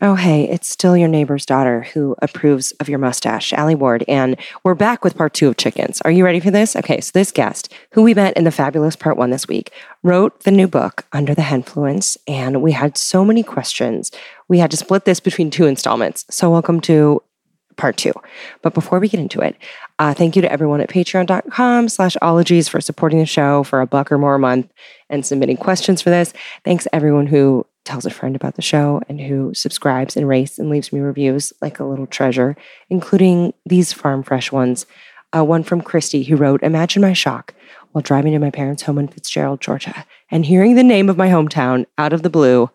Oh, hey, it's still your neighbor's daughter who approves of your mustache, Alie Ward. And we're back with part two of chickens. Are you ready for this? Okay, so this guest, who we met in the fabulous part one this week, wrote the new book, Under the Henfluence. And we had so many questions. We had to split this between two installments. So, welcome to part two. But before we get into it, uh, thank you to everyone at patreon.com slash ologies for supporting the show for a buck or more a month and submitting questions for this. Thanks everyone who tells a friend about the show and who subscribes and rates and leaves me reviews like a little treasure, including these farm fresh ones. Uh, one from Christy who wrote, Imagine my shock while driving to my parents' home in Fitzgerald, Georgia, and hearing the name of my hometown out of the blue.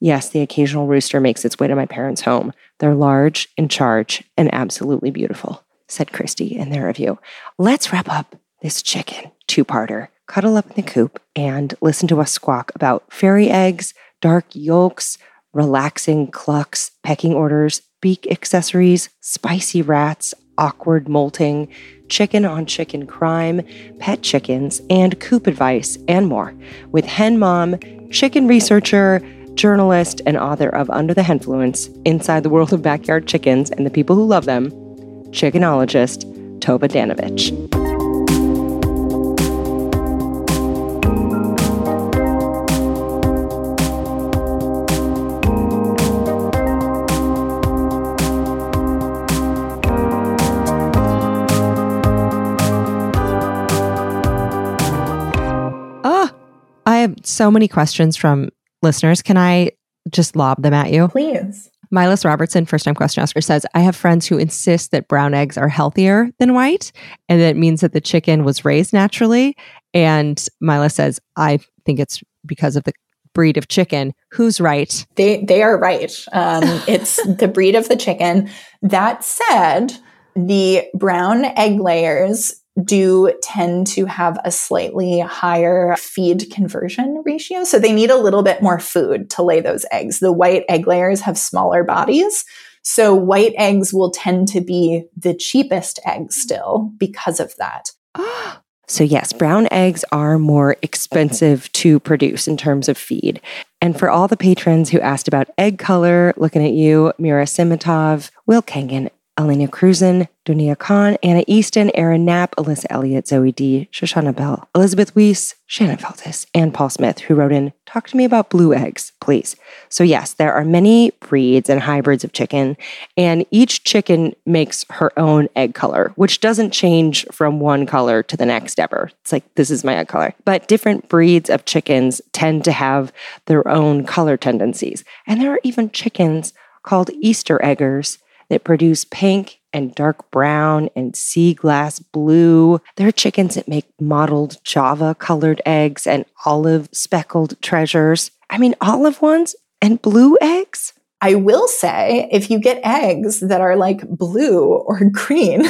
Yes, the occasional rooster makes its way to my parents' home. They're large, in charge, and absolutely beautiful, said Christy in their review. Let's wrap up this chicken two parter. Cuddle up in the coop and listen to us squawk about fairy eggs, dark yolks, relaxing clucks, pecking orders, beak accessories, spicy rats, awkward molting, chicken on chicken crime, pet chickens, and coop advice, and more with Hen Mom, chicken researcher, journalist, and author of Under the Henfluence Inside the World of Backyard Chickens and the People Who Love Them, chickenologist Tove Danovich. So many questions from listeners. Can I just lob them at you? Please. Milas Robertson, first time question asker, says, I have friends who insist that brown eggs are healthier than white, and that means that the chicken was raised naturally. And Mila says, I think it's because of the breed of chicken. Who's right? They they are right. Um, it's the breed of the chicken. That said, the brown egg layers do tend to have a slightly higher feed conversion ratio. So they need a little bit more food to lay those eggs. The white egg layers have smaller bodies. So white eggs will tend to be the cheapest eggs still because of that. So, yes, brown eggs are more expensive to produce in terms of feed. And for all the patrons who asked about egg color, looking at you, Mira Simitov, Will Kangan, Elena Cruzin, Dunia Khan, Anna Easton, Aaron Knapp, Alyssa Elliott, Zoe D, Shoshana Bell, Elizabeth Weiss, Shannon Feltis, and Paul Smith, who wrote in, Talk to me about blue eggs, please. So, yes, there are many breeds and hybrids of chicken, and each chicken makes her own egg color, which doesn't change from one color to the next ever. It's like, this is my egg color. But different breeds of chickens tend to have their own color tendencies. And there are even chickens called Easter eggers that produce pink and dark brown and sea glass blue. There are chickens that make mottled Java colored eggs and olive speckled treasures. I mean, olive ones and blue eggs? I will say, if you get eggs that are like blue or green,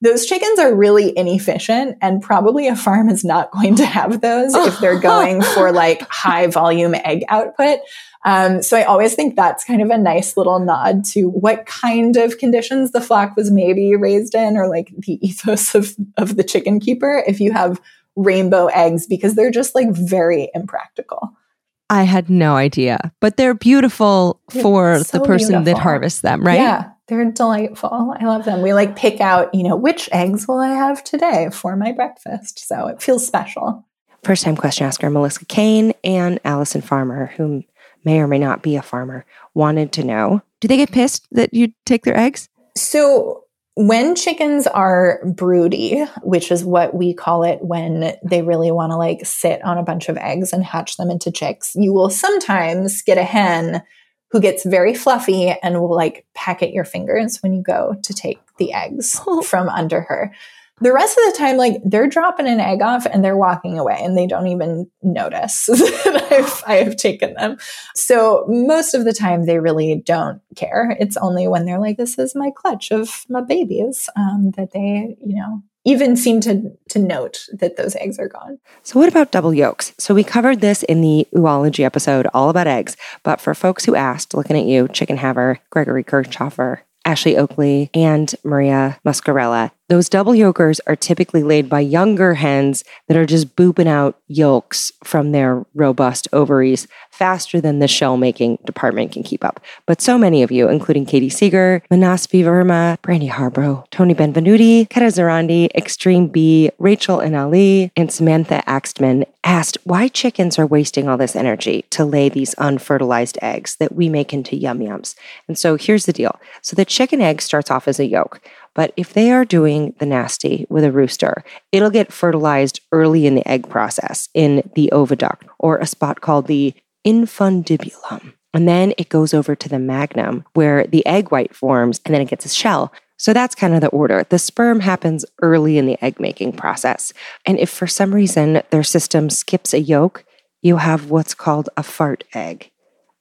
those chickens are really inefficient and probably a farm is not going to have those if they're going for like high volume egg output. Um, so I always think that's kind of a nice little nod to what kind of conditions the flock was maybe raised in or like the ethos of, of the chicken keeper if you have rainbow eggs because they're just like very impractical. I had no idea, but they're beautiful They're for so the person that harvests them, right? Yeah, they're delightful. I love them. We like pick out, you know, which eggs will I have today for my breakfast? So it feels special. First time question asker Melissa Kane and Allison Farmer, who may or may not be a farmer, wanted to know Do they get pissed that you take their eggs? So when chickens are broody, which is what we call it when they really want to like sit on a bunch of eggs and hatch them into chicks, you will sometimes get a hen who gets very fluffy and will like peck at your fingers when you go to take the eggs from under her. The rest of the time, like they're dropping an egg off and they're walking away and they don't even notice that I've, I have taken them. So most of the time, they really don't care. It's only when they're like, this is my clutch of my babies um, that they, you know, even seem to, to note that those eggs are gone. So, what about double yolks? So, we covered this in the oology episode, all about eggs. But for folks who asked, looking at you, Chicken Haver, Gregory Kirchhoffer, Ashley Oakley, and Maria Muscarella, Those double yolkers are typically laid by younger hens that are just booping out yolks from their robust ovaries faster than the shell making department can keep up. But so many of you, including Katie Seeger, Manasvi Verma, Brandy Harbro, Tony Benvenuti, Keta Zarandi, Extreme B, Rachel and Ali, and Samantha Axtman, asked why chickens are wasting all this energy to lay these unfertilized eggs that we make into yum yums. And so here's the deal. So the chicken egg starts off as a yolk. But if they are doing the nasty with a rooster, it'll get fertilized early in the egg process in the oviduct or a spot called the infundibulum. And then it goes over to the magnum where the egg white forms and then it gets a shell. So that's kind of the order. The sperm happens early in the egg making process. And if for some reason their system skips a yolk, you have what's called a fart egg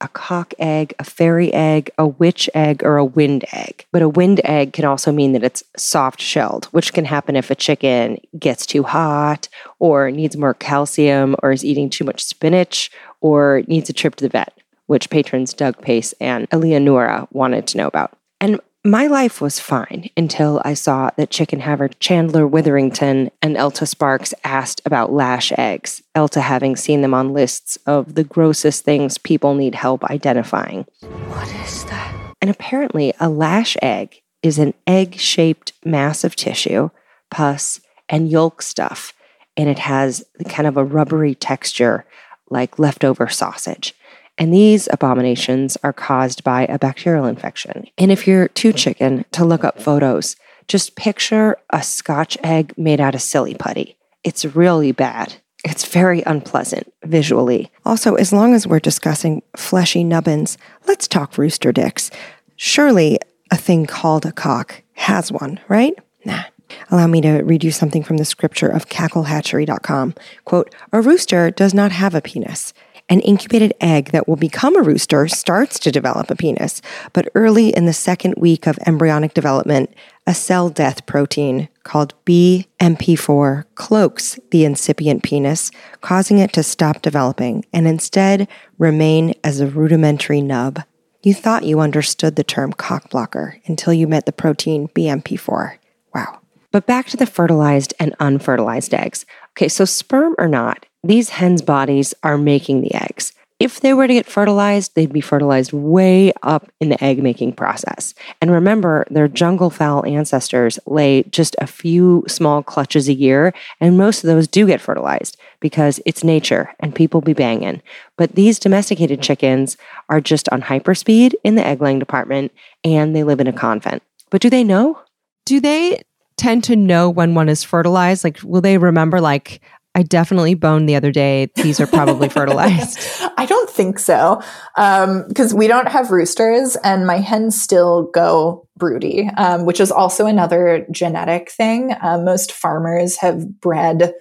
a cock egg, a fairy egg, a witch egg, or a wind egg. But a wind egg can also mean that it's soft shelled, which can happen if a chicken gets too hot or needs more calcium or is eating too much spinach or needs a trip to the vet, which patrons Doug Pace and Eleonora wanted to know about. And my life was fine until I saw that chicken haver Chandler Witherington and Elta Sparks asked about lash eggs, Elta having seen them on lists of the grossest things people need help identifying. What is that? And apparently, a lash egg is an egg shaped mass of tissue, pus, and yolk stuff, and it has kind of a rubbery texture like leftover sausage. And these abominations are caused by a bacterial infection. And if you're too chicken to look up photos, just picture a scotch egg made out of silly putty. It's really bad. It's very unpleasant visually. Also, as long as we're discussing fleshy nubbins, let's talk rooster dicks. Surely a thing called a cock has one, right? Nah. Allow me to read you something from the scripture of cacklehatchery.com. Quote, a rooster does not have a penis. An incubated egg that will become a rooster starts to develop a penis, but early in the second week of embryonic development, a cell death protein called BMP4 cloaks the incipient penis, causing it to stop developing and instead remain as a rudimentary nub. You thought you understood the term cock blocker until you met the protein BMP4. Wow. But back to the fertilized and unfertilized eggs. Okay, so sperm or not, these hens' bodies are making the eggs. If they were to get fertilized, they'd be fertilized way up in the egg making process. And remember, their jungle fowl ancestors lay just a few small clutches a year, and most of those do get fertilized because it's nature and people be banging. But these domesticated chickens are just on hyperspeed in the egg laying department and they live in a convent. But do they know? Do they tend to know when one is fertilized? Like, will they remember, like, I definitely boned the other day. These are probably fertilized. I don't think so. Because um, we don't have roosters and my hens still go broody, um, which is also another genetic thing. Um, most farmers have bred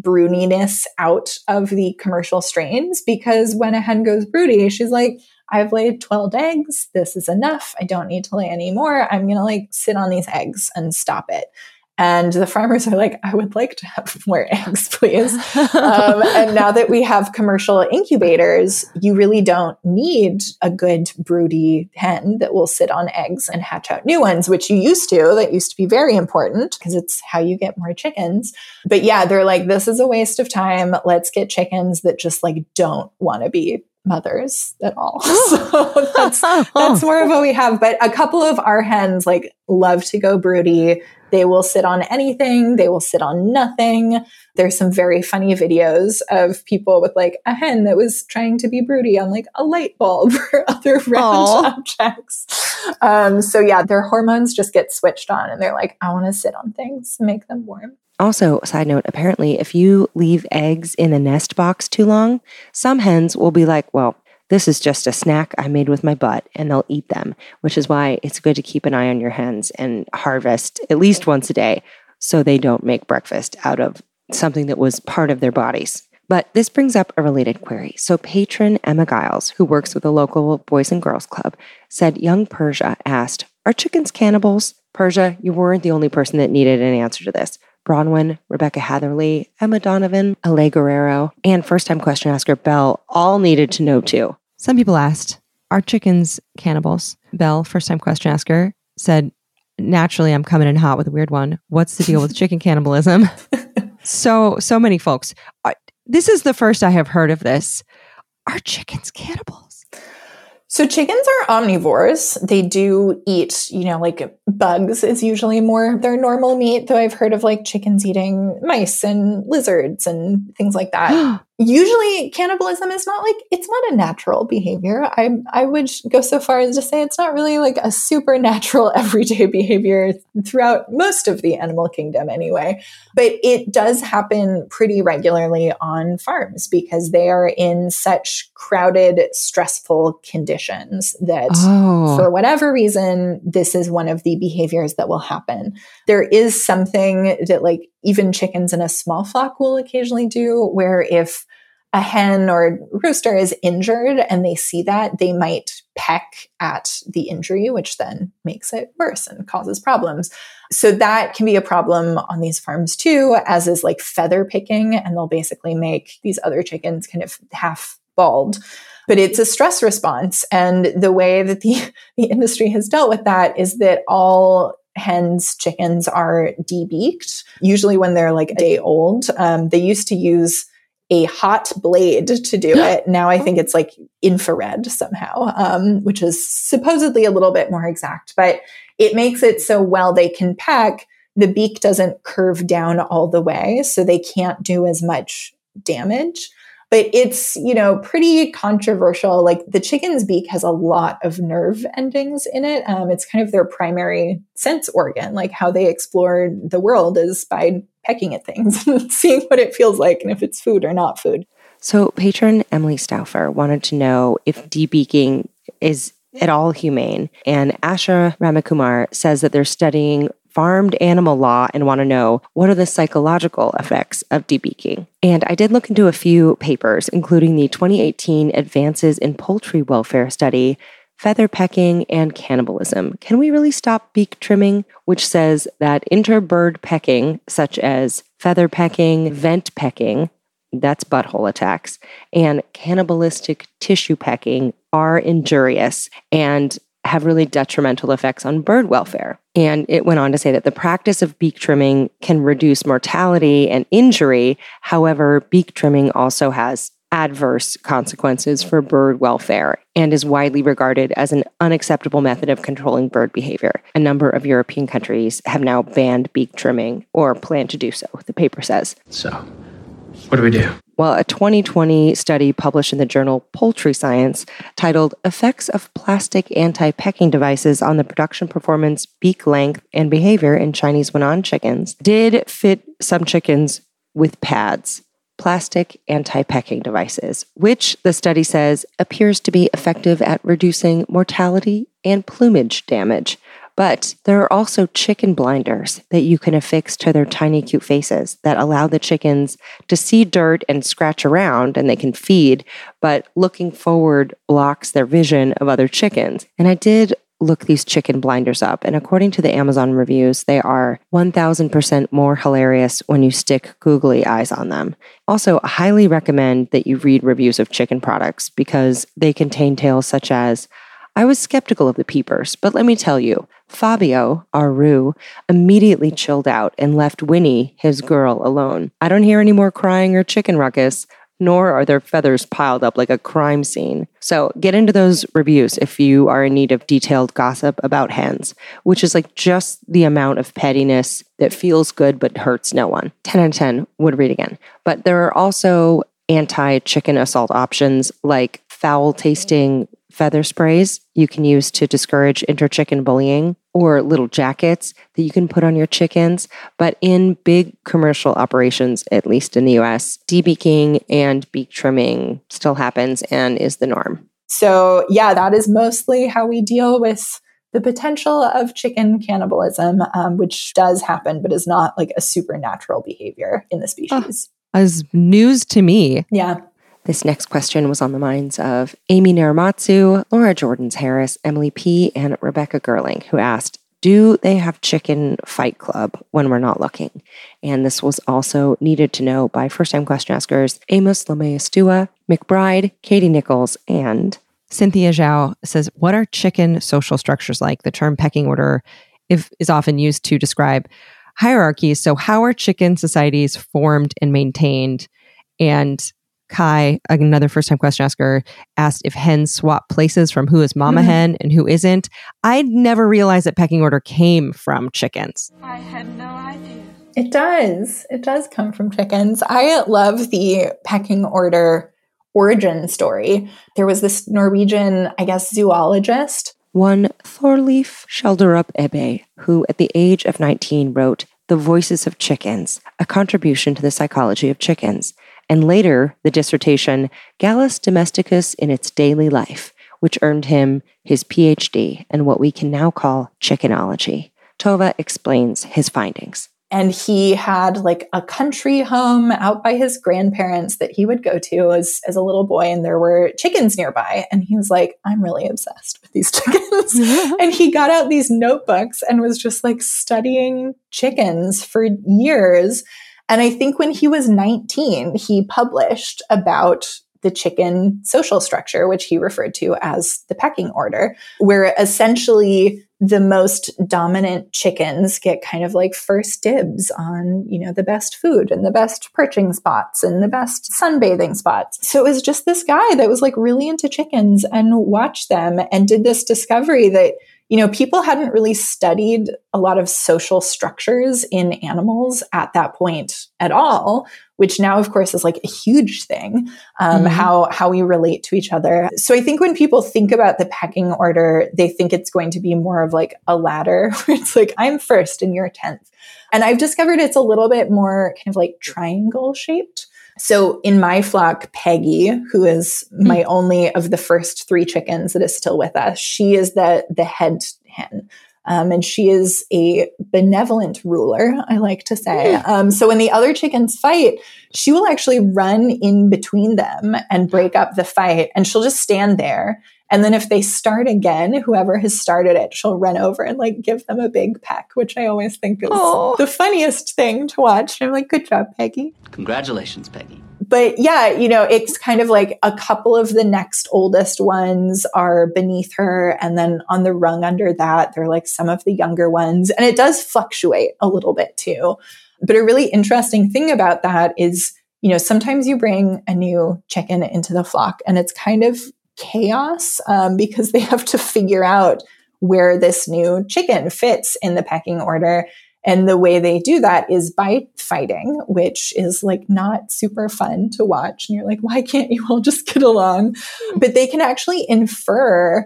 broodiness out of the commercial strains because when a hen goes broody, she's like, I've laid 12 eggs. This is enough. I don't need to lay any more. I'm going to like sit on these eggs and stop it. And the farmers are like, I would like to have more eggs, please. um, and now that we have commercial incubators, you really don't need a good broody hen that will sit on eggs and hatch out new ones, which you used to. That used to be very important because it's how you get more chickens. But yeah, they're like, this is a waste of time. Let's get chickens that just like don't want to be mothers at all. so that's, that's more of what we have. But a couple of our hens like love to go broody. They will sit on anything. They will sit on nothing. There's some very funny videos of people with like a hen that was trying to be broody on like a light bulb or other round Aww. objects. Um, so yeah, their hormones just get switched on and they're like, I want to sit on things, make them warm. Also, side note, apparently, if you leave eggs in the nest box too long, some hens will be like, well, this is just a snack I made with my butt, and they'll eat them, which is why it's good to keep an eye on your hens and harvest at least once a day so they don't make breakfast out of something that was part of their bodies. But this brings up a related query. So, patron Emma Giles, who works with a local Boys and Girls Club, said young Persia asked, Are chickens cannibals? Persia, you weren't the only person that needed an answer to this. Bronwyn, Rebecca Hatherley, Emma Donovan, Ale Guerrero, and first time question asker Belle all needed to know too. Some people asked, Are chickens cannibals? Belle, first time question asker, said, naturally, I'm coming in hot with a weird one. What's the deal with chicken cannibalism? so, so many folks. Uh, this is the first I have heard of this. Are chickens cannibals? So chickens are omnivores. They do eat, you know, like bugs is usually more their normal meat, though I've heard of like chickens eating mice and lizards and things like that. usually cannibalism is not like it's not a natural behavior. I I would go so far as to say it's not really like a supernatural everyday behavior throughout most of the animal kingdom anyway. But it does happen pretty regularly on farms because they are in such crowded stressful conditions that oh. for whatever reason this is one of the behaviors that will happen. There is something that like even chickens in a small flock will occasionally do where if a hen or rooster is injured and they see that, they might peck at the injury, which then makes it worse and causes problems. So that can be a problem on these farms too, as is like feather picking. And they'll basically make these other chickens kind of half bald. But it's a stress response. And the way that the, the industry has dealt with that is that all hens, chickens are debeaked, usually when they're like a day old. Um, they used to use a hot blade to do it. Now I think it's like infrared somehow, um, which is supposedly a little bit more exact, but it makes it so well they can peck. The beak doesn't curve down all the way, so they can't do as much damage but it's you know pretty controversial like the chicken's beak has a lot of nerve endings in it. Um, it's kind of their primary sense organ like how they explore the world is by pecking at things and seeing what it feels like and if it's food or not food. So patron emily stauffer wanted to know if debeaking is at all humane. And asha ramakumar says that they're studying farmed animal law and want to know what are the psychological effects of debeaking. And I did look into a few papers, including the 2018 Advances in Poultry Welfare study, Feather Pecking, and Cannibalism. Can we really stop beak trimming? Which says that interbird pecking, such as feather pecking, vent pecking, that's butthole attacks, and cannibalistic tissue pecking are injurious and have really detrimental effects on bird welfare. And it went on to say that the practice of beak trimming can reduce mortality and injury. However, beak trimming also has adverse consequences for bird welfare and is widely regarded as an unacceptable method of controlling bird behavior. A number of European countries have now banned beak trimming or plan to do so, the paper says. So, what do we do? Well, a 2020 study published in the journal Poultry Science titled Effects of Plastic Anti Pecking Devices on the Production Performance, Beak Length, and Behavior in Chinese Wenan Chickens did fit some chickens with pads, plastic anti pecking devices, which the study says appears to be effective at reducing mortality and plumage damage. But there are also chicken blinders that you can affix to their tiny, cute faces that allow the chickens to see dirt and scratch around and they can feed, but looking forward blocks their vision of other chickens. And I did look these chicken blinders up, and according to the Amazon reviews, they are 1000% more hilarious when you stick googly eyes on them. Also, I highly recommend that you read reviews of chicken products because they contain tales such as, I was skeptical of the peepers, but let me tell you, Fabio, our immediately chilled out and left Winnie, his girl, alone. I don't hear any more crying or chicken ruckus, nor are there feathers piled up like a crime scene. So get into those reviews if you are in need of detailed gossip about hens, which is like just the amount of pettiness that feels good but hurts no one. 10 out of 10 would read again. But there are also anti chicken assault options like foul tasting feather sprays you can use to discourage inter-chicken bullying or little jackets that you can put on your chickens. But in big commercial operations, at least in the US, debeaking and beak trimming still happens and is the norm. So, yeah, that is mostly how we deal with the potential of chicken cannibalism, um, which does happen, but is not like a supernatural behavior in the species. Oh, as news to me. Yeah. This next question was on the minds of Amy Naramatsu, Laura Jordans Harris, Emily P., and Rebecca Gerling, who asked, do they have chicken fight club when we're not looking? And this was also needed to know by first time question askers Amos Lameastua, McBride, Katie Nichols, and Cynthia Zhao says, What are chicken social structures like? The term pecking order if, is often used to describe hierarchies. So, how are chicken societies formed and maintained? And Kai, another first time question asker, asked if hens swap places from who is mama Mm-hmm. hen and who isn't. I'd never realized that pecking order came from chickens. I had no idea. It does. It does come from chickens. I love the pecking order origin story. There was this Norwegian, I guess, zoologist. One Thorleif Schjelderup Ebbe, who at the age of 19 wrote The Voices of Chickens, a contribution to the psychology of chickens, and later the dissertation Gallus Domesticus in its Daily Life, which earned him his PhD in what we can now call chickenology. Tove explains his findings. And he had like a country home out by his grandparents that he would go to as, as a little boy, and there were chickens nearby. And he was like, I'm really obsessed with these chickens. and he got out these notebooks and was just like studying chickens for years. And I think when he was 19, he published about the chicken social structure, which he referred to as the pecking order, where essentially the most dominant chickens get kind of like first dibs on, you know, the best food and the best perching spots and the best sunbathing spots. So it was just this guy that was like really into chickens and watched them and did this discovery that you know, people hadn't really studied a lot of social structures in animals at that point at all, which now, of course, is like a huge thing. Um, Mhm. How how we relate to each other. So I think when people think about the pecking order, they think it's going to be more of like a ladder, where it's like I'm first and you're tenth. And I've discovered it's a little bit more kind of like triangle shaped. So in my flock, Peggy, who is my only of the first three chickens that is still with us, she is the the head hen. Um, and she is a benevolent ruler, I like to say. Um, so when the other chickens fight, she will actually run in between them and break up the fight. And she'll just stand there. And then if they start again, whoever has started it, she'll run over and like give them a big peck, which I always think is Oh. the funniest thing to watch. I'm like, good job, Peggy Congratulations, Peggy. but yeah, you know, it's kind of like a couple of the next oldest ones are beneath her. And then on the rung under that, they're like some of the younger ones. And it does fluctuate a little bit too. But a really interesting thing about that is, you know, sometimes you bring a new chicken into the flock and it's kind of chaos um, because they have to figure out where this new chicken fits in the pecking order. And the way they do that is by fighting, which is like not super fun to watch. And you're like, why can't you all just get along? But they can actually infer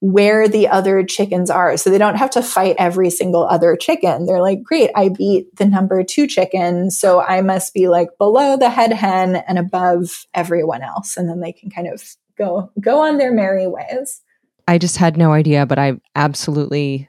where the other chickens are. So they don't have to fight every single other chicken. They're like, great, I beat the number two chicken. So I must be like below the head hen and above everyone else. And then they can kind of go, go on their merry ways. I just had no idea, but I absolutely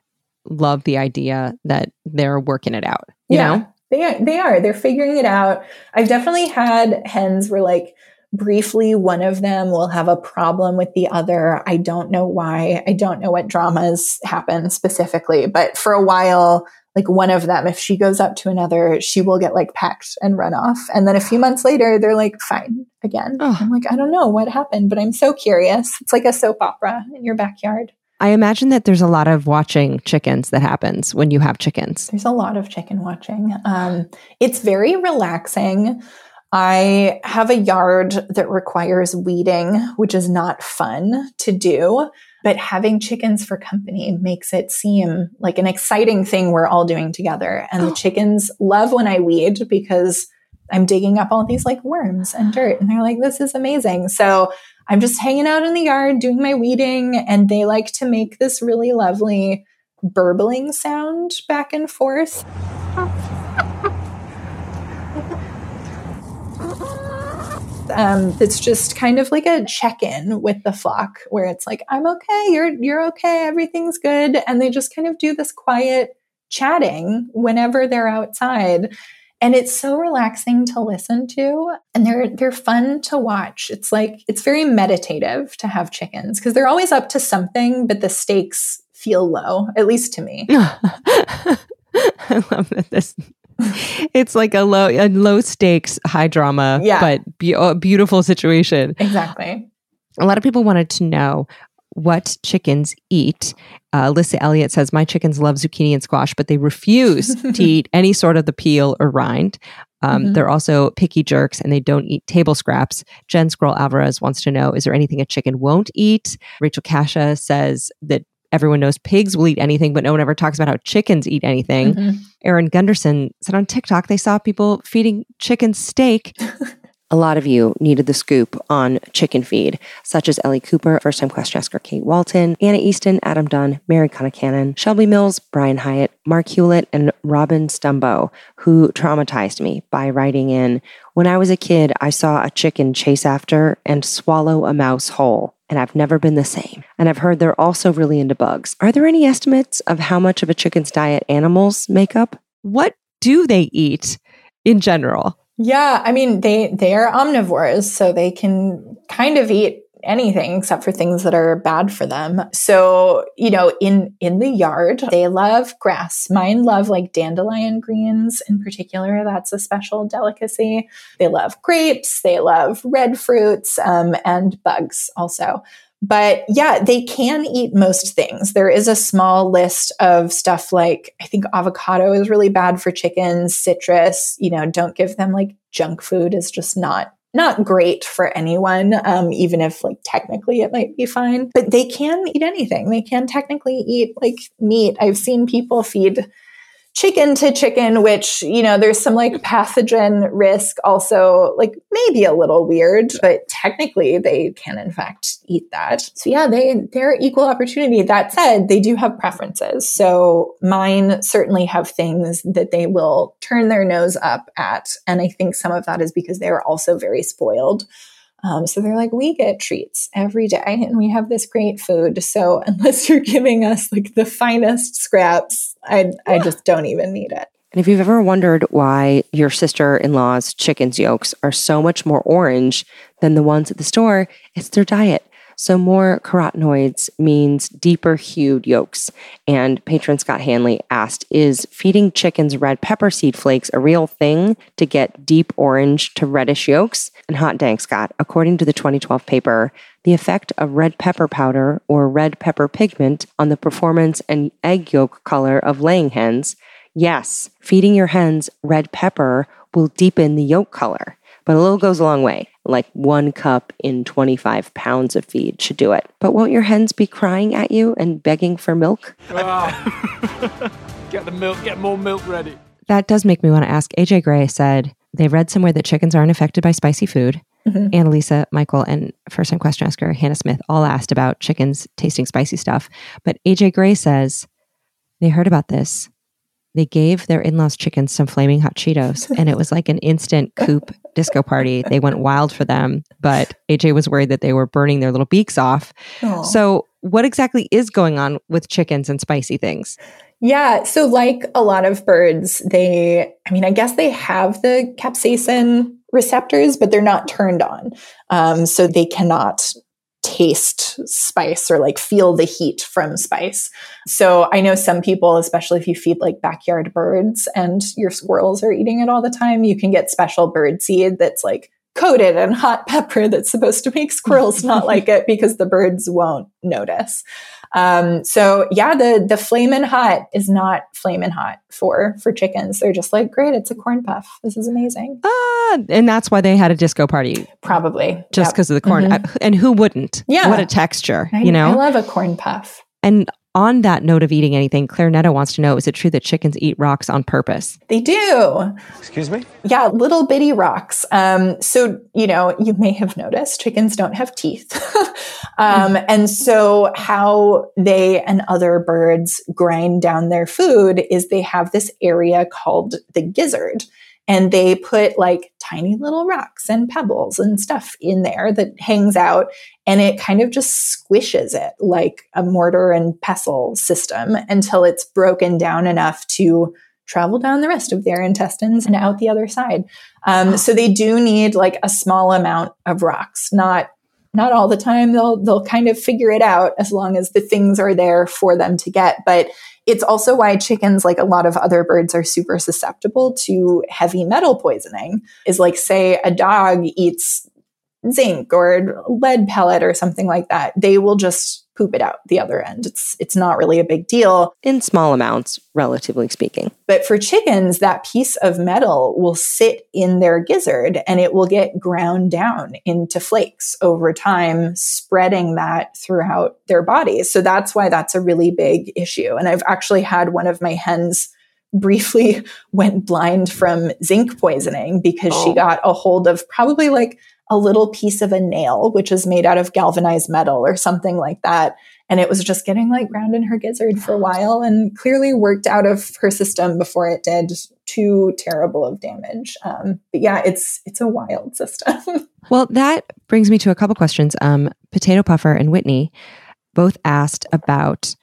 love the idea that they're working it out. You know? they are. They are. They're figuring it out. I've definitely had hens where like briefly one of them will have a problem with the other. I don't know why. I don't know what dramas happen specifically, but for a while, like one of them, if she goes up to another, she will get like pecked and run off. And then a few months later, they're like fine again. Oh. I'm like, I don't know what happened, but I'm so curious. It's like a soap opera in your backyard. I imagine that there's a lot of watching chickens that happens when you have chickens. There's a lot of chicken watching. Um, it's very relaxing. I have a yard that requires weeding, which is not fun to do. But having chickens for company makes it seem like an exciting thing we're all doing together. And the oh. chickens love when I weed because I'm digging up all these like worms and dirt. And they're like, this is amazing. So I'm just hanging out in the yard doing my weeding. And they like to make this really lovely burbling sound back and forth. Oh. Um, it's just kind of like a check-in with the flock where it's like, I'm okay, you're you're okay, everything's good. And they just kind of do this quiet chatting whenever they're outside. And it's so relaxing to listen to. And they're they're fun to watch. It's like it's very meditative to have chickens because they're always up to something, but the stakes feel low, at least to me. I love that this it's like a low a low stakes high drama Yeah. but be- a beautiful situation Exactly. a lot of people wanted to know what chickens eat. Uh, Alyssa Elliott says, My chickens love zucchini and squash, but they refuse to eat any sort of the peel or rind. Um, Mhm. They're also picky jerks and they don't eat table scraps. Jen Scroll Alvarez wants to know Is there anything a chicken won't eat? Rachel Kasha says that everyone knows pigs will eat anything, but no one ever talks about how chickens eat anything. Mhm. Aaron Gunderson said on TikTok they saw people feeding chickens steak. A lot of you needed the scoop on chicken feed, such as Ellie Cooper, first time question asker Kate Walton, Anna Easton, Adam Dunn, Mary Connicannon, Shelby Mills, Brian Hyatt, Mark Hewlett, and Robin Stumbo, who traumatized me by writing in When I was a kid, I saw a chicken chase after and swallow a mouse whole. And I've never been the same. And I've heard they're also really into bugs. Are there any estimates of how much of a chicken's diet animals make up? What do they eat in general? Yeah, I mean they they are omnivores, so they can kind of eat anything except for things that are bad for them. So, you know, in in the yard, they love grass. Mine love like dandelion greens in particular. That's a special delicacy. They love grapes, they love red fruits, um, and bugs also. But yeah, they can eat most things. There is a small list of stuff like I think avocado is really bad for chickens, citrus, you know, don't give them like junk food is just not not great for anyone um, even if like technically it might be fine but they can eat anything. They can technically eat like meat. I've seen people feed chicken to chicken which you know there's some like pathogen risk also like maybe a little weird but technically they can in fact eat that. So yeah they they're equal opportunity. That said they do have preferences. So mine certainly have things that they will turn their nose up at and i think some of that is because they're also very spoiled um, so they're like, we get treats every day and we have this great food. So unless you're giving us like the finest scraps, I, I just don't even need it. And if you've ever wondered why your sister in law's chicken's yolks are so much more orange than the ones at the store, it's their diet. So, more carotenoids means deeper hued yolks. And patron Scott Hanley asked Is feeding chickens red pepper seed flakes a real thing to get deep orange to reddish yolks? And hot dang, Scott, according to the 2012 paper, the effect of red pepper powder or red pepper pigment on the performance and egg yolk color of laying hens Yes, feeding your hens red pepper will deepen the yolk color, but a little goes a long way. Like one cup in 25 pounds of feed should do it. But won't your hens be crying at you and begging for milk? get the milk, get more milk ready. That does make me want to ask. AJ Gray said they read somewhere that chickens aren't affected by spicy food. Mhm. Annalisa, Michael, and first time question asker Hannah Smith all asked about chickens tasting spicy stuff. But AJ Gray says they heard about this. They gave their in laws chickens some flaming hot Cheetos, and it was like an instant coop disco party. They went wild for them, but AJ was worried that they were burning their little beaks off. Aw. So, what exactly is going on with chickens and spicy things? Yeah. So, like a lot of birds, they, I mean, I guess they have the capsaicin receptors, but they're not turned on. Um, so, they cannot taste spice or like feel the heat from spice. So, I know some people, especially if you feed like backyard birds and your squirrels are eating it all the time, you can get special bird seed that's like coated in hot pepper that's supposed to make squirrels not like it because the birds won't notice. Um, so yeah, the the flamin' hot is not flamin' hot for for chickens. They're just like, great, it's a corn puff. This is amazing. Ah, and that's why they had a disco party Probably just Yep. because of the corn. Mhm. I- and who wouldn't? Yeah. What a texture, I, you know? I love a corn puff. and on that note of eating anything, Claire Netto wants to know is it true that chickens eat rocks on purpose? They do. Excuse me? Yeah, little bitty rocks. Um, so, you know, you may have noticed chickens don't have teeth. um, and so, how they and other birds grind down their food is they have this area called the gizzard. And they put like tiny little rocks and pebbles and stuff in there that hangs out and it kind of just squishes it like a mortar and pestle system until it's broken down enough to travel down the rest of their intestines and out the other side. Um, so they do need like a small amount of rocks, not not all the time. They'll they'll kind of figure it out as long as the things are there for them to get. But it's also why chickens, like a lot of other birds, are super susceptible to heavy metal poisoning. Is like say a dog eats zinc or lead pellet or something like that, they will just poop it out the other end. It's it's not really a big deal. In small amounts, relatively speaking. But for chickens, that piece of metal will sit in their gizzard and it will get ground down into flakes over time, spreading that throughout their bodies. So that's why that's a really big issue. And I've actually had one of my hens briefly went blind from zinc poisoning because oh. she got a hold of probably like a little piece of a nail, which is made out of galvanized metal or something like that. And it was just getting like ground in her gizzard for a while and clearly worked out of her system before it did too terrible of damage. Um, but yeah, it's it's a wild system. well, that brings me to a couple questions. Um, Potato Puffer and Whitney both asked about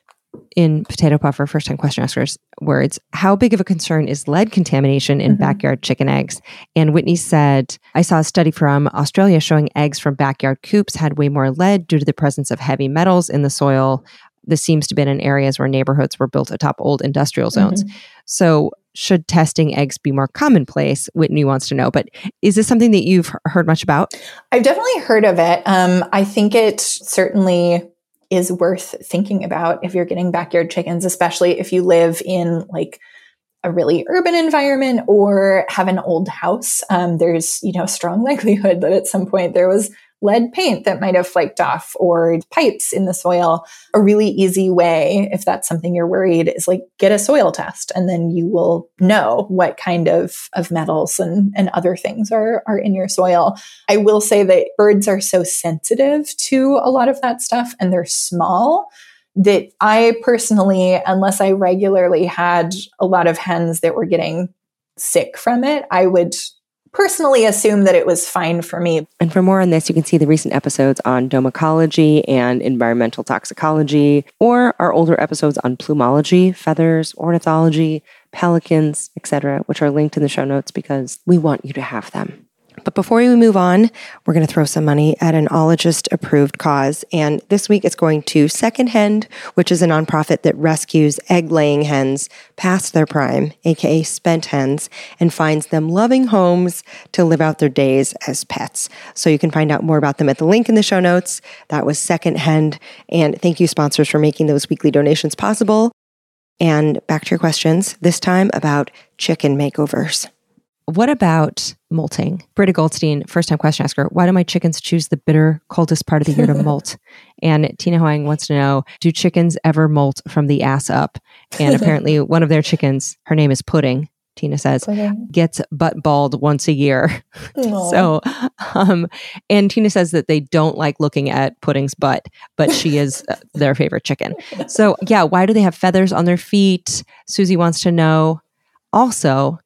in Potato Puffer, first time question askers words, how big of a concern is lead contamination in mm-hmm. backyard chicken eggs? And Whitney said, I saw a study from Australia showing eggs from backyard coops had way more lead due to the presence of heavy metals in the soil. This seems to be in areas where neighborhoods were built atop old industrial zones. Mm-hmm. So, should testing eggs be more commonplace? Whitney wants to know. But is this something that you've heard much about? I've definitely heard of it. Um, I think it certainly is worth thinking about if you're getting backyard chickens, especially if you live in like a really urban environment or have an old house. Um, there's, you know, strong likelihood that at some point there was lead paint that might have flaked off or pipes in the soil. A really easy way, if that's something you're worried, is like get a soil test and then you will know what kind of, of metals and, and other things are, are in your soil. I will say that birds are so sensitive to a lot of that stuff and they're small that I personally, unless I regularly had a lot of hens that were getting sick from it, I would personally assume that it was fine for me. And for more on this, you can see the recent episodes on domicology and environmental toxicology, or our older episodes on plumology, feathers, ornithology, pelicans, etc., which are linked in the show notes because we want you to have them. But before we move on, we're going to throw some money at an ologist approved cause. And this week it's going to Second Hen, which is a nonprofit that rescues egg laying hens past their prime, aka spent hens, and finds them loving homes to live out their days as pets. So you can find out more about them at the link in the show notes. That was Second Hen. And thank you, sponsors, for making those weekly donations possible. And back to your questions, this time about chicken makeovers. What about molting? Britta Goldstein, first time question asker, why do my chickens choose the bitter, coldest part of the year to molt? and Tina Hoang wants to know, do chickens ever molt from the ass up? And apparently, one of their chickens, her name is Pudding, Tina says, Pudding. gets butt bald once a year. so, um, and Tina says that they don't like looking at Pudding's butt, but she is uh, their favorite chicken. So, yeah, why do they have feathers on their feet? Susie wants to know. Also,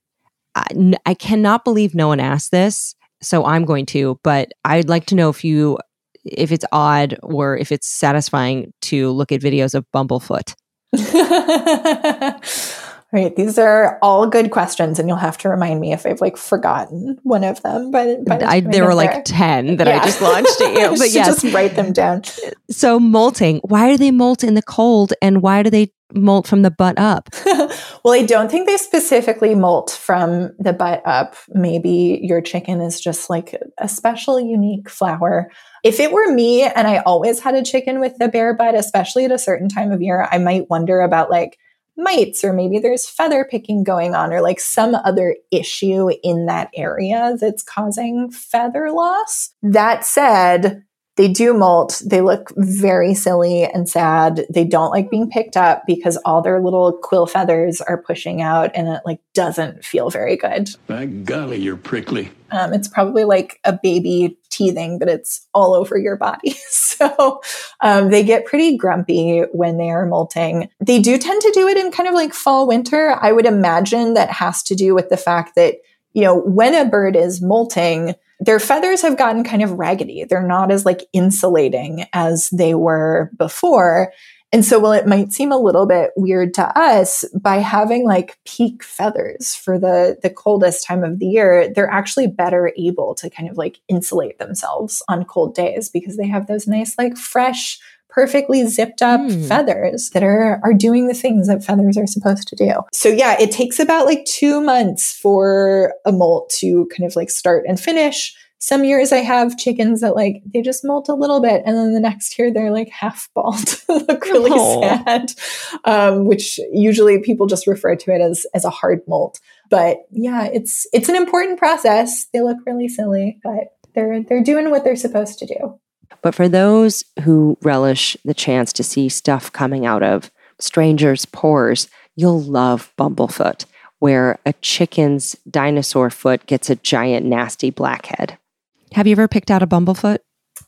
I, cannot believe no one asked this, so I'm going to. But I'd like to know if you, if it's odd or if it's satisfying to look at videos of Bumblefoot. Right. These are all good questions, and you'll have to remind me if I've like forgotten one of them. But I, there were like 10 that yeah. I just launched at you. But yes. just write them down. So, molting. Why do they molt in the cold and why do they molt from the butt up? well, I don't think they specifically molt from the butt up. Maybe your chicken is just like a special, unique flower. If it were me and I always had a chicken with the bare butt, especially at a certain time of year, I might wonder about like, mites or maybe there's feather picking going on or like some other issue in that area that's causing feather loss. That said, they do molt. They look very silly and sad. They don't like being picked up because all their little quill feathers are pushing out and it like doesn't feel very good. By golly, you're prickly. Um, it's probably like a baby teething, but it's all over your body. so um, they get pretty grumpy when they are molting. They do tend to do it in kind of like fall, winter. I would imagine that has to do with the fact that, you know, when a bird is molting, their feathers have gotten kind of raggedy. They're not as like insulating as they were before. And so, while it might seem a little bit weird to us, by having like peak feathers for the, the coldest time of the year, they're actually better able to kind of like insulate themselves on cold days because they have those nice, like fresh, perfectly zipped up mm. feathers that are are doing the things that feathers are supposed to do. So yeah, it takes about like 2 months for a molt to kind of like start and finish. some years I have chickens that like they just molt a little bit, and then the next year they're like half bald, look really Aw. sad. Um, which usually people just refer to it as as a hard molt. But yeah, it's it's an important process. They look really silly, but they're they're doing what they're supposed to do. But for those who relish the chance to see stuff coming out of strangers' pores, you'll love Bumblefoot, where a chicken's dinosaur foot gets a giant, nasty blackhead. Have you ever picked out a bumblefoot?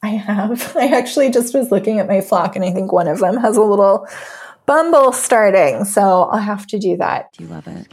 I have. I actually just was looking at my flock, and I think one of them has a little bumble starting. So I'll have to do that. Do you love it?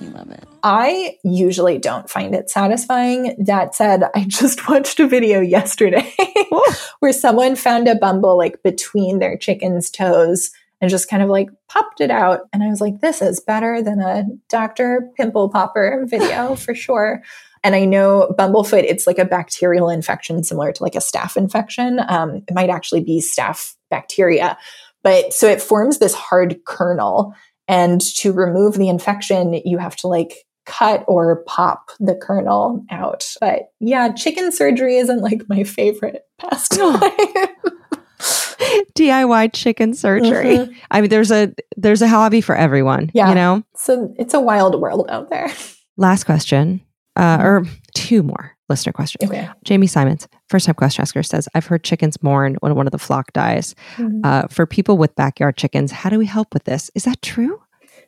You love it. I usually don't find it satisfying. That said, I just watched a video yesterday where someone found a bumble like between their chicken's toes and just kind of like popped it out. And I was like, this is better than a Dr. Pimple Popper video for sure. And I know bumblefoot, it's like a bacterial infection similar to like a staph infection. Um, it might actually be staph bacteria. But so it forms this hard kernel. And to remove the infection, you have to like cut or pop the kernel out. But yeah, chicken surgery isn't like my favorite pastime. DIY chicken surgery. Mhm. I mean, there's a there's a hobby for everyone. Yeah. You know. so it's a wild world out there. Last question, uh, or two more listener questions. Okay. Jamie Simons, first time question asker, says, I've heard chickens mourn when one of the flock dies. Uh, for people with backyard chickens, how do we help with this? Is that true?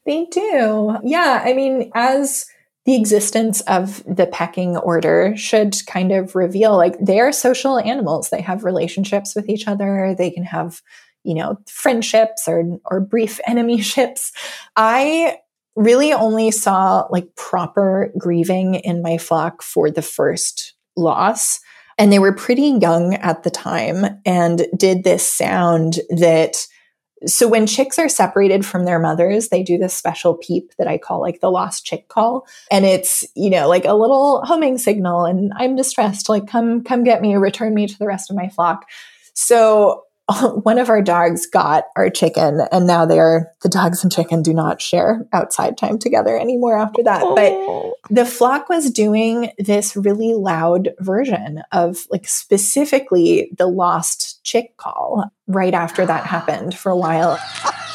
They do. Yeah. I mean, as the existence of the pecking order should kind of reveal like they are social animals. They have relationships with each other. They can have, you know, friendships or or brief enemyships. I really only saw like proper grieving in my flock for the first loss. And they were pretty young at the time and did this sound that so when chicks are separated from their mothers, they do this special peep that I call like the lost chick call. And it's, you know, like a little homing signal and I'm distressed, like come come get me, return me to the rest of my flock. So one of our dogs got our chicken and now they're the dogs and chicken do not share outside time together anymore after that. But oh. the flock was doing this really loud version of like specifically the lost chick call right after that happened for a while.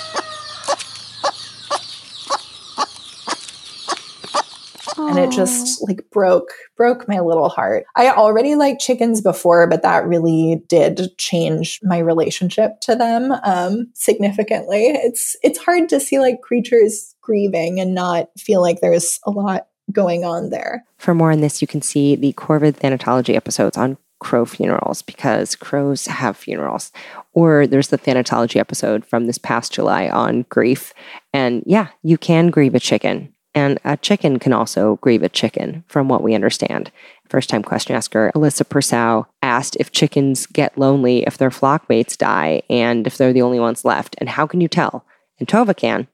And it just like broke broke my little heart. I already liked chickens before, but that really did change my relationship to them um, significantly. It's it's hard to see like creatures grieving and not feel like there's a lot going on there. For more on this, you can see the Corvid Thanatology episodes on crow funerals because crows have funerals. Or there's the Thanatology episode from this past July on grief. And yeah, you can grieve a chicken. And a chicken can also grieve a chicken, from what we understand. First time question asker Alyssa Persow asked if chickens get lonely if their flock mates die and if they're the only ones left. And how can you tell? And Tove can.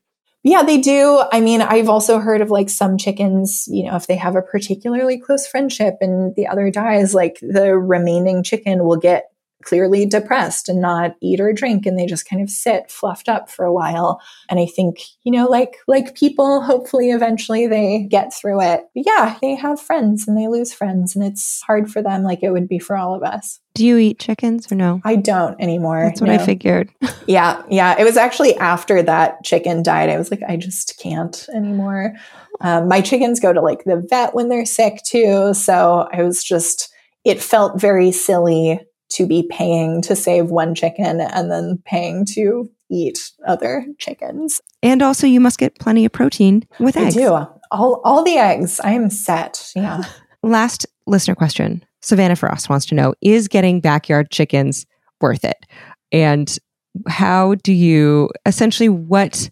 Yeah, they do. I mean, I've also heard of like some chickens, you know, if they have a particularly close friendship and the other dies, like the remaining chicken will get clearly depressed and not eat or drink and they just kind of sit fluffed up for a while. And I think, you know, like like people, hopefully eventually they get through it. But yeah, they have friends and they lose friends and it's hard for them like it would be for all of us. Do you eat chickens or no? I don't anymore. That's what I figured. Yeah, yeah. It was actually after that chicken died. I was like, I just can't anymore. Um, my chickens go to like the vet when they're sick too. So I was just, it felt very silly to be paying to save one chicken and then paying to eat other chickens. And also, you must get plenty of protein with I eggs. do. All, all the eggs. I am set. Yeah. Last listener question Savannah Frost wants to know Is getting backyard chickens worth it? And how do you essentially what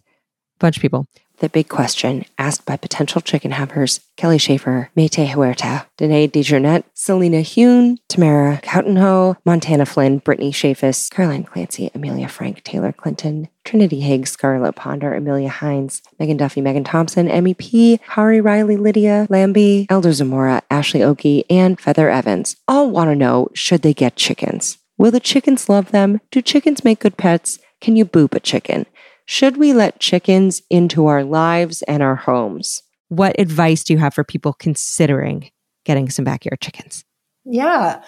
bunch of people? The big question asked by potential chicken havers Kelly Schaefer, Mayte Huerta, Danae DeJournette, Selena Hune, Tamara Coutenho, Montana Flynn, Brittany Chaffis, Caroline Clancy, Amelia Frank, Taylor Clinton, Trinity Higgs, Scarlett Ponder, Amelia Hines, Megan Duffy, Megan Thompson, MEP, Hari Riley, Lydia Lambie, Elder Zamora, Ashley Oki, and Feather Evans all want to know should they get chickens? Will the chickens love them? Do chickens make good pets? Can you boop a chicken? Should we let chickens into our lives and our homes? What advice do you have for people considering getting some backyard chickens? Yeah.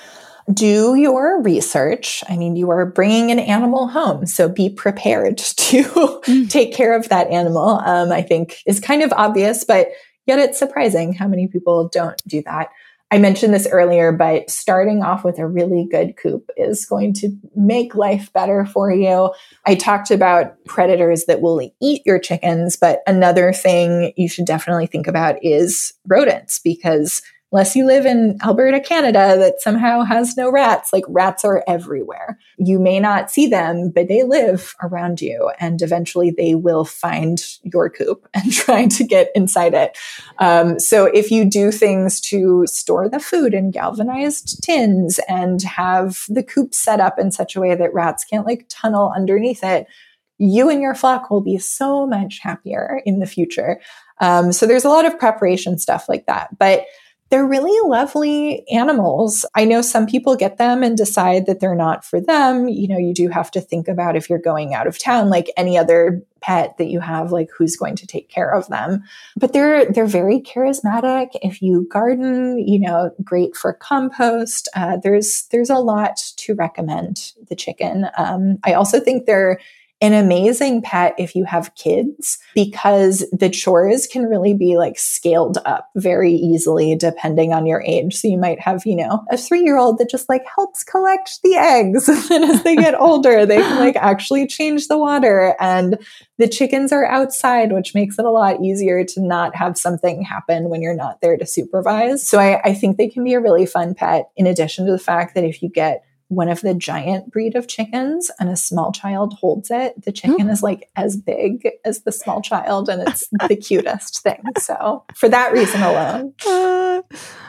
Do your research. I mean, you are bringing an animal home, so be prepared to mm. take care of that animal. Um, I think is kind of obvious, but yet it's surprising how many people don't do that. I mentioned this earlier, but starting off with a really good coop is going to make life better for you. I talked about predators that will eat your chickens, but another thing you should definitely think about is rodents because unless you live in Alberta, Canada, that somehow has no rats. Like rats are everywhere. You may not see them, but they live around you, and eventually they will find your coop and try to get inside it. Um, so if you do things to store the food in galvanized tins and have the coop set up in such a way that rats can't like tunnel underneath it, you and your flock will be so much happier in the future. Um, so there's a lot of preparation stuff like that, but they're really lovely animals. I know some people get them and decide that they're not for them. You know, you do have to think about if you're going out of town, like any other pet that you have, like who's going to take care of them. But they're they're very charismatic. If you garden, you know, great for compost. Uh, there's there's a lot to recommend the chicken. Um, I also think they're an amazing pet if you have kids because the chores can really be like scaled up very easily depending on your age. So you might have, you know, a three year old that just like helps collect the eggs. and as they get older, they can like actually change the water and the chickens are outside, which makes it a lot easier to not have something happen when you're not there to supervise. So I, I think they can be a really fun pet in addition to the fact that if you get one of the giant breed of chickens and a small child holds it, the chicken is like as big as the small child and it's the cutest thing. So, for that reason alone. Uh,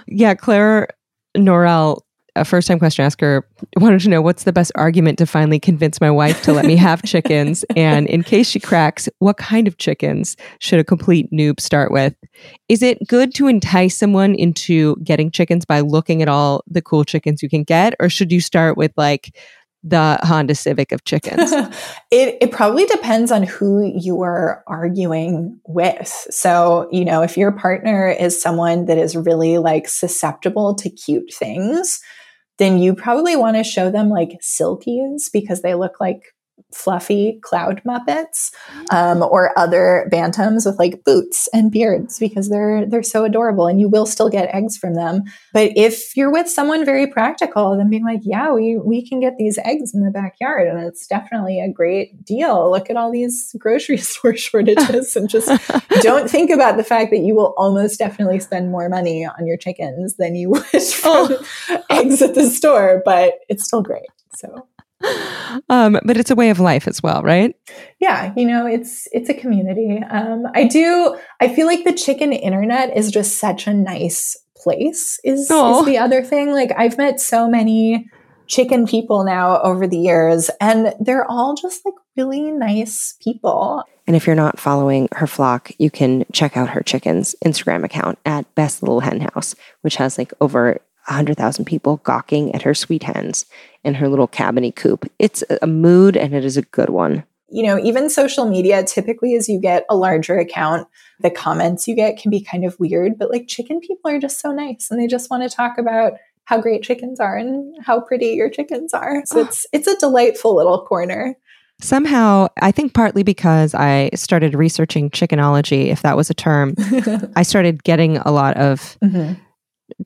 yeah, Claire Norrell a first time question asker wanted to know what's the best argument to finally convince my wife to let me have chickens. And in case she cracks, what kind of chickens should a complete noob start with? Is it good to entice someone into getting chickens by looking at all the cool chickens you can get? Or should you start with like the Honda Civic of chickens? it, it probably depends on who you are arguing with. So, you know, if your partner is someone that is really like susceptible to cute things, then you probably want to show them like silkies because they look like fluffy cloud muppets um, or other bantams with like boots and beards because they're they're so adorable and you will still get eggs from them. But if you're with someone very practical then being like yeah we we can get these eggs in the backyard and it's definitely a great deal. Look at all these grocery store shortages and just don't think about the fact that you will almost definitely spend more money on your chickens than you would from oh. eggs at the store but it's still great. So um, but it's a way of life as well, right? Yeah, you know, it's it's a community. Um, I do. I feel like the chicken internet is just such a nice place. Is, is the other thing? Like I've met so many chicken people now over the years, and they're all just like really nice people. And if you're not following her flock, you can check out her chicken's Instagram account at Best Little Hen House, which has like over 100,000 people gawking at her sweet hens in her little cabiny coop. It's a mood and it is a good one. You know, even social media, typically as you get a larger account, the comments you get can be kind of weird, but like chicken people are just so nice and they just want to talk about how great chickens are and how pretty your chickens are. So it's it's a delightful little corner. Somehow, I think partly because I started researching chickenology, if that was a term, I started getting a lot of mm-hmm.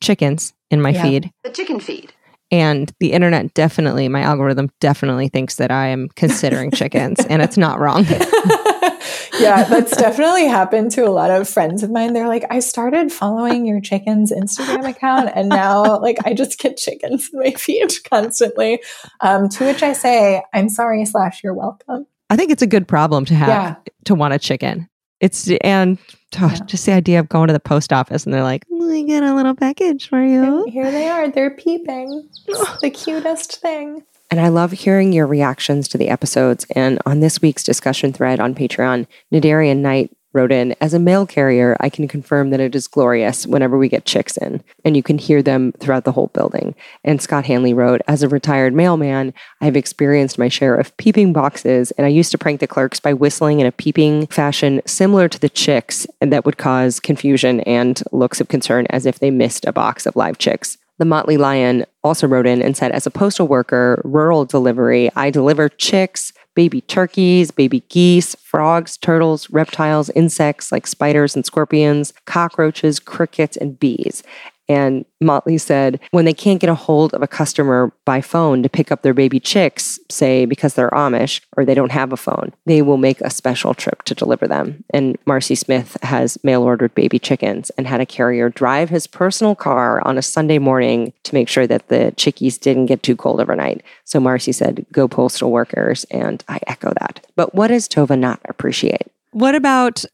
Chickens in my yeah. feed. The chicken feed. And the internet definitely, my algorithm definitely thinks that I am considering chickens, and it's not wrong. yeah, that's definitely happened to a lot of friends of mine. They're like, I started following your chicken's Instagram account, and now like I just get chickens in my feed constantly. Um, to which I say, I'm sorry, slash, you're welcome. I think it's a good problem to have yeah. to want a chicken. It's and oh, yeah. just the idea of going to the post office and they're like, "We get a little package for you." And here they are. They're peeping. It's the cutest thing. And I love hearing your reactions to the episodes. And on this week's discussion thread on Patreon, Nadarian Knight wrote in As a mail carrier, I can confirm that it is glorious whenever we get chicks in, and you can hear them throughout the whole building. And Scott Hanley wrote As a retired mailman, I have experienced my share of peeping boxes, and I used to prank the clerks by whistling in a peeping fashion similar to the chicks, and that would cause confusion and looks of concern as if they missed a box of live chicks. The Motley Lion also wrote in and said, as a postal worker, rural delivery, I deliver chicks, baby turkeys, baby geese, frogs, turtles, reptiles, insects like spiders and scorpions, cockroaches, crickets, and bees. And Motley said, when they can't get a hold of a customer by phone to pick up their baby chicks, say because they're Amish or they don't have a phone, they will make a special trip to deliver them. And Marcy Smith has mail ordered baby chickens and had a carrier drive his personal car on a Sunday morning to make sure that the chickies didn't get too cold overnight. So Marcy said, go postal workers. And I echo that. But what does Tove not appreciate? What about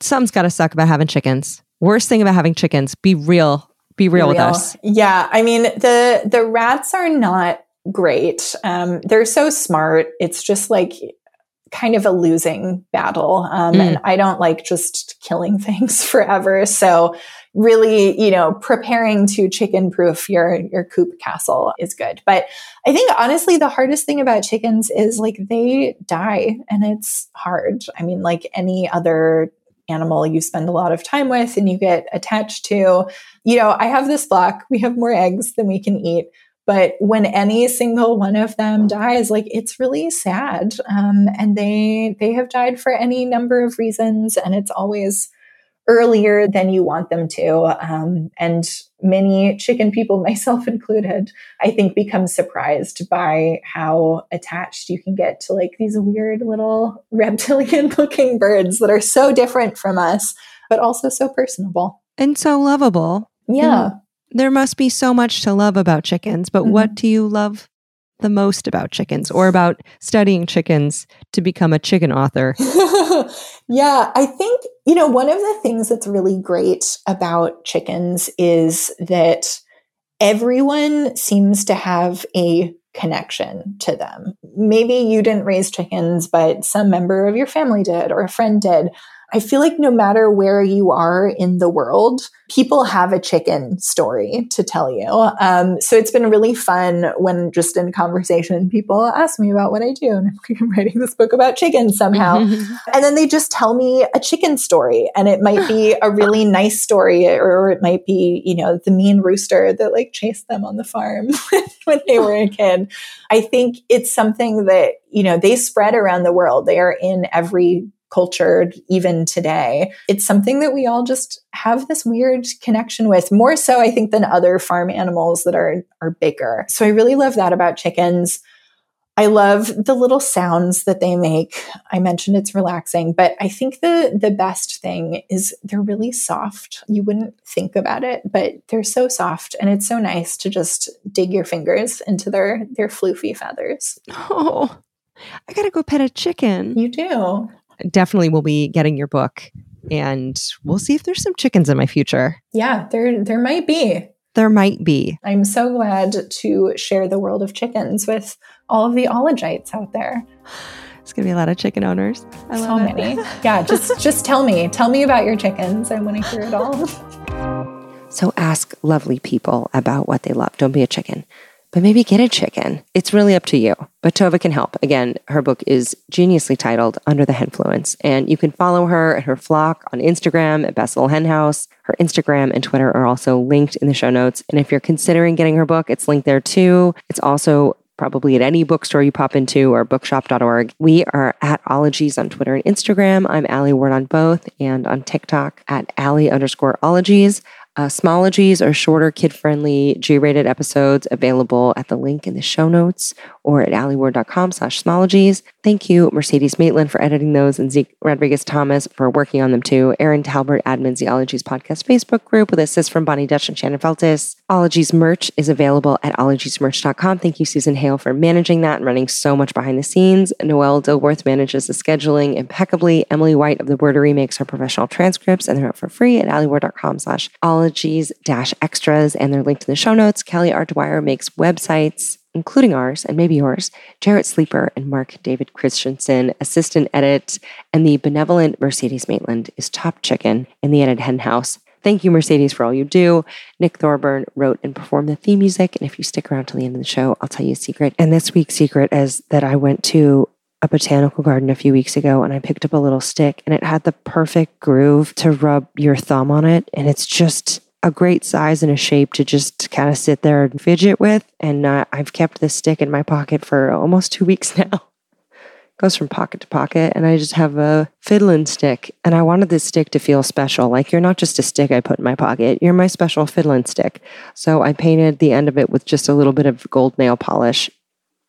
something's got to suck about having chickens? Worst thing about having chickens, be real be real, with us. Yeah, I mean the the rats are not great. Um, they're so smart. It's just like kind of a losing battle, um, mm. and I don't like just killing things forever. So really, you know, preparing to chicken proof your your coop castle is good. But I think honestly, the hardest thing about chickens is like they die, and it's hard. I mean, like any other animal you spend a lot of time with and you get attached to. You know, I have this flock, we have more eggs than we can eat. But when any single one of them dies, like it's really sad, um, and they they have died for any number of reasons, and it's always earlier than you want them to. Um, and many chicken people, myself included, I think become surprised by how attached you can get to like these weird little reptilian looking birds that are so different from us, but also so personable. And so lovable. Yeah. And there must be so much to love about chickens, but mm-hmm. what do you love the most about chickens or about studying chickens to become a chicken author? yeah, I think, you know, one of the things that's really great about chickens is that everyone seems to have a connection to them. Maybe you didn't raise chickens, but some member of your family did or a friend did. I feel like no matter where you are in the world, people have a chicken story to tell you. Um, so it's been really fun when just in conversation, people ask me about what I do. And I'm writing this book about chickens somehow. and then they just tell me a chicken story. And it might be a really nice story, or it might be, you know, the mean rooster that like chased them on the farm when they were a kid. I think it's something that, you know, they spread around the world. They are in every cultured even today. It's something that we all just have this weird connection with, more so I think than other farm animals that are are bigger. So I really love that about chickens. I love the little sounds that they make. I mentioned it's relaxing, but I think the the best thing is they're really soft. You wouldn't think about it, but they're so soft and it's so nice to just dig your fingers into their their floofy feathers. Oh. I got to go pet a chicken. You do definitely will be getting your book and we'll see if there's some chickens in my future. Yeah, there there might be. There might be. I'm so glad to share the world of chickens with all of the ologites out there. It's gonna be a lot of chicken owners. I so many. yeah, just just tell me. Tell me about your chickens. I want to hear it all. So ask lovely people about what they love. Don't be a chicken but maybe get a chicken. It's really up to you. But Tove can help. Again, her book is geniusly titled Under the Henfluence, and you can follow her and her flock on Instagram at Best Little Hen House. Her Instagram and Twitter are also linked in the show notes. And if you're considering getting her book, it's linked there too. It's also probably at any bookstore you pop into or bookshop.org. We are at Ologies on Twitter and Instagram. I'm Alie Ward on both and on TikTok at Alie underscore Ologies. Uh, Smologies are shorter, kid friendly, G rated episodes available at the link in the show notes or at alieward.com slash smologies. Thank you, Mercedes Maitland, for editing those and Zeke Rodriguez Thomas for working on them too. Aaron Talbert admins the Ologies podcast Facebook group with assist from Bonnie Dutch and Shannon Feltus. Ologies merch is available at ologiesmerch.com. Thank you, Susan Hale, for managing that and running so much behind the scenes. Noelle Dilworth manages the scheduling impeccably. Emily White of the Wordary makes her professional transcripts and they're out for free at alieward.com slash ologies dash extras and they're linked in the show notes. Kelly R. Dwyer makes websites including ours and maybe yours, Jarrett Sleeper and Mark David Christensen, assistant edit, and the benevolent Mercedes Maitland is top chicken in the edit hen house. Thank you, Mercedes, for all you do. Nick Thorburn wrote and performed the theme music. And if you stick around till the end of the show, I'll tell you a secret. And this week's secret is that I went to a botanical garden a few weeks ago and I picked up a little stick and it had the perfect groove to rub your thumb on it. And it's just a great size and a shape to just kind of sit there and fidget with. And uh, I've kept this stick in my pocket for almost two weeks now. Goes from pocket to pocket, and I just have a fiddling stick. And I wanted this stick to feel special. Like you're not just a stick I put in my pocket, you're my special fiddling stick. So I painted the end of it with just a little bit of gold nail polish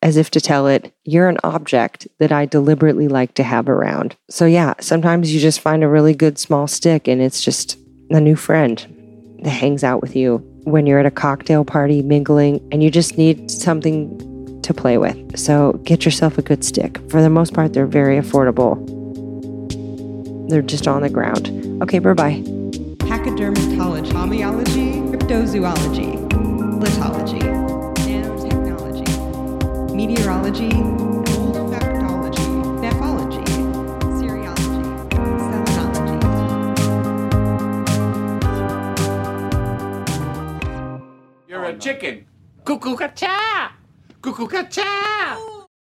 as if to tell it, you're an object that I deliberately like to have around. So, yeah, sometimes you just find a really good small stick and it's just a new friend that hangs out with you when you're at a cocktail party mingling and you just need something to play with. So, get yourself a good stick. For the most part, they're very affordable. They're just on the ground. Okay, bye bye. Pachydermatology, homeology, cryptozoology, lithology, nanotechnology, meteorology, a chicken. Cuckoo-ca-cha! Cuckoo-ca-cha!